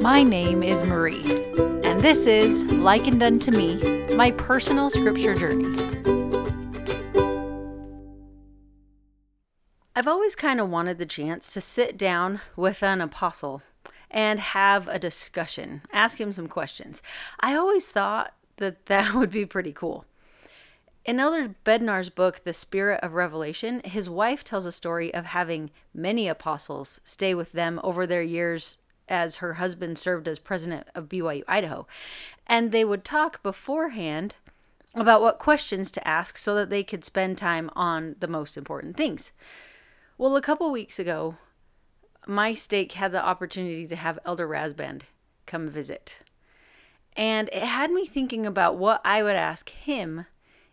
My name is Marie, and this is Likened Unto Me, my personal scripture journey. I've always kind of wanted the chance to sit down with an apostle and have a discussion, ask him some questions. I always thought that that would be pretty cool. In Elder Bednar's book, The Spirit of Revelation, his wife tells a story of having many apostles stay with them over their years as her husband served as president of BYU Idaho. And they would talk beforehand about what questions to ask so that they could spend time on the most important things. Well, a couple weeks ago, my stake had the opportunity to have Elder Rasband come visit. And it had me thinking about what I would ask him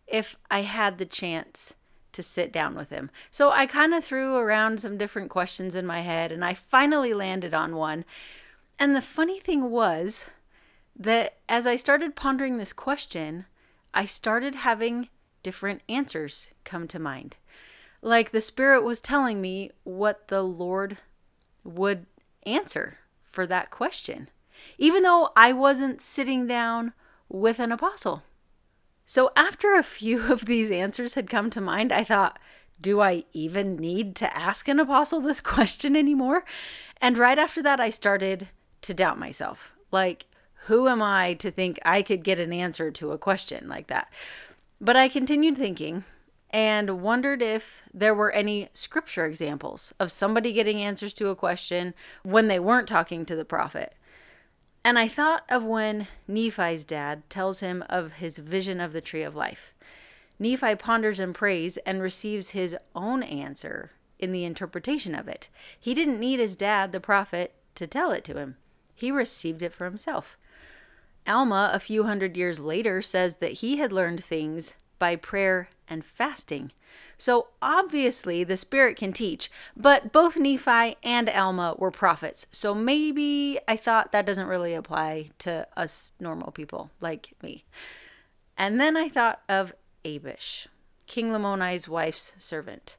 if I had the chance to sit down with him. So I kind of threw around some different questions in my head and I finally landed on one. And the funny thing was that as I started pondering this question, I started having different answers come to mind. Like the Spirit was telling me what the Lord would answer for that question, even though I wasn't sitting down with an apostle. So, after a few of these answers had come to mind, I thought, do I even need to ask an apostle this question anymore? And right after that, I started to doubt myself. Like, who am I to think I could get an answer to a question like that? But I continued thinking and wondered if there were any scripture examples of somebody getting answers to a question when they weren't talking to the prophet. And I thought of when Nephi's dad tells him of his vision of the tree of life. Nephi ponders and prays and receives his own answer in the interpretation of it. He didn't need his dad, the prophet, to tell it to him, he received it for himself. Alma, a few hundred years later, says that he had learned things by prayer and fasting. So obviously the Spirit can teach, but both Nephi and Alma were prophets. So maybe I thought that doesn't really apply to us normal people like me. And then I thought of Abish, King Lamoni's wife's servant.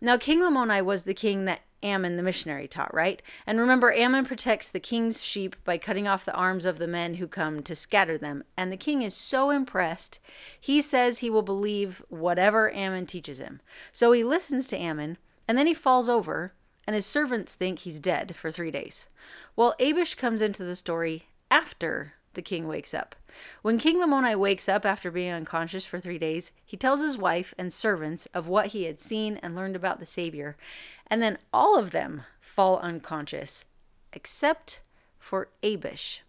Now, King Lamoni was the king that Ammon the missionary taught, right? And remember, Ammon protects the king's sheep by cutting off the arms of the men who come to scatter them. And the king is so impressed, he says he will believe whatever Ammon teaches him. So he listens to Ammon, and then he falls over, and his servants think he's dead for three days. Well, Abish comes into the story after the king wakes up. When King Lamoni wakes up after being unconscious for three days, he tells his wife and servants of what he had seen and learned about the Savior, and then all of them fall unconscious, except for Abish.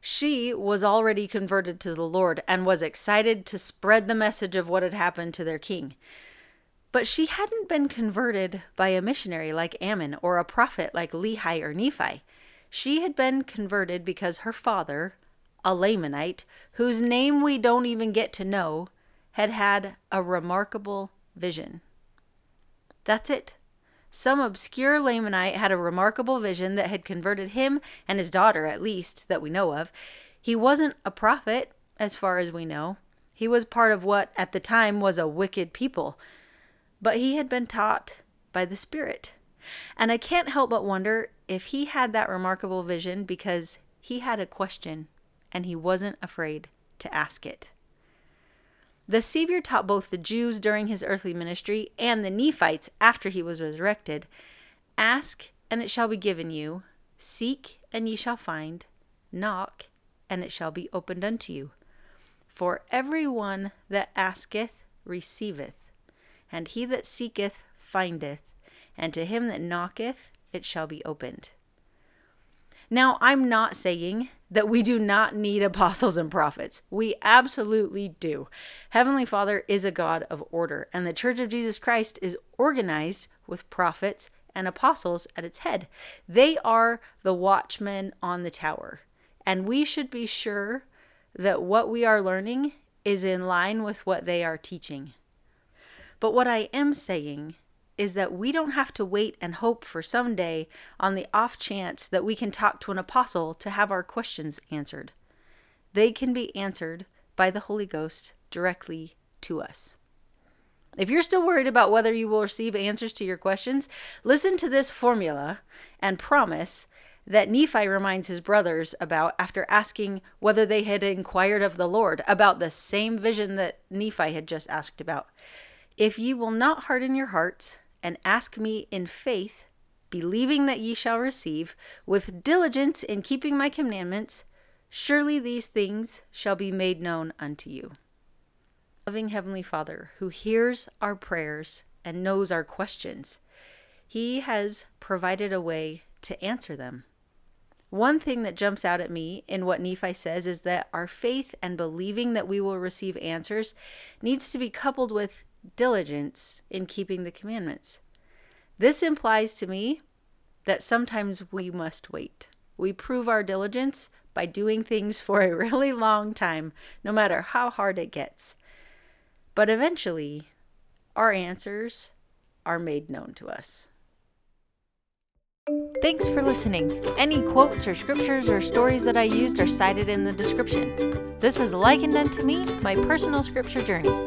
She was already converted to the Lord and was excited to spread the message of what had happened to their king. But she hadn't been converted by a missionary like Ammon or a prophet like Lehi or Nephi. She had been converted because her father, a Lamanite, whose name we don't even get to know, had had a remarkable vision. That's it. Some obscure Lamanite had a remarkable vision that had converted him and his daughter, at least, that we know of. He wasn't a prophet, as far as we know. He was part of what, at the time, was a wicked people. But he had been taught by the Spirit. And I can't help but wonder if he had that remarkable vision because he had a question and he wasn't afraid to ask it. The Savior taught both the Jews during his earthly ministry and the Nephites after he was resurrected Ask, and it shall be given you. Seek, and ye shall find. Knock, and it shall be opened unto you. For every one that asketh receiveth, and he that seeketh findeth, and to him that knocketh it shall be opened. Now, I'm not saying that we do not need apostles and prophets. We absolutely do. Heavenly Father is a God of order, and the Church of Jesus Christ is organized with prophets and apostles at its head. They are the watchmen on the tower, and we should be sure that what we are learning is in line with what they are teaching. But what I am saying is that we don't have to wait and hope for someday on the off chance that we can talk to an apostle to have our questions answered. They can be answered by the Holy Ghost directly to us. If you're still worried about whether you will receive answers to your questions, listen to this formula and promise that Nephi reminds his brothers about after asking whether they had inquired of the Lord about the same vision that Nephi had just asked about. If ye will not harden your hearts and ask me in faith, believing that ye shall receive, with diligence in keeping my commandments, surely these things shall be made known unto you. Loving Heavenly Father, who hears our prayers and knows our questions, He has provided a way to answer them. One thing that jumps out at me in what Nephi says is that our faith and believing that we will receive answers needs to be coupled with diligence in keeping the commandments. This implies to me that sometimes we must wait. We prove our diligence by doing things for a really long time, no matter how hard it gets. But eventually, our answers are made known to us. Thanks for listening. Any quotes or scriptures or stories that I used are cited in the description. This is likened unto me, my personal scripture journey.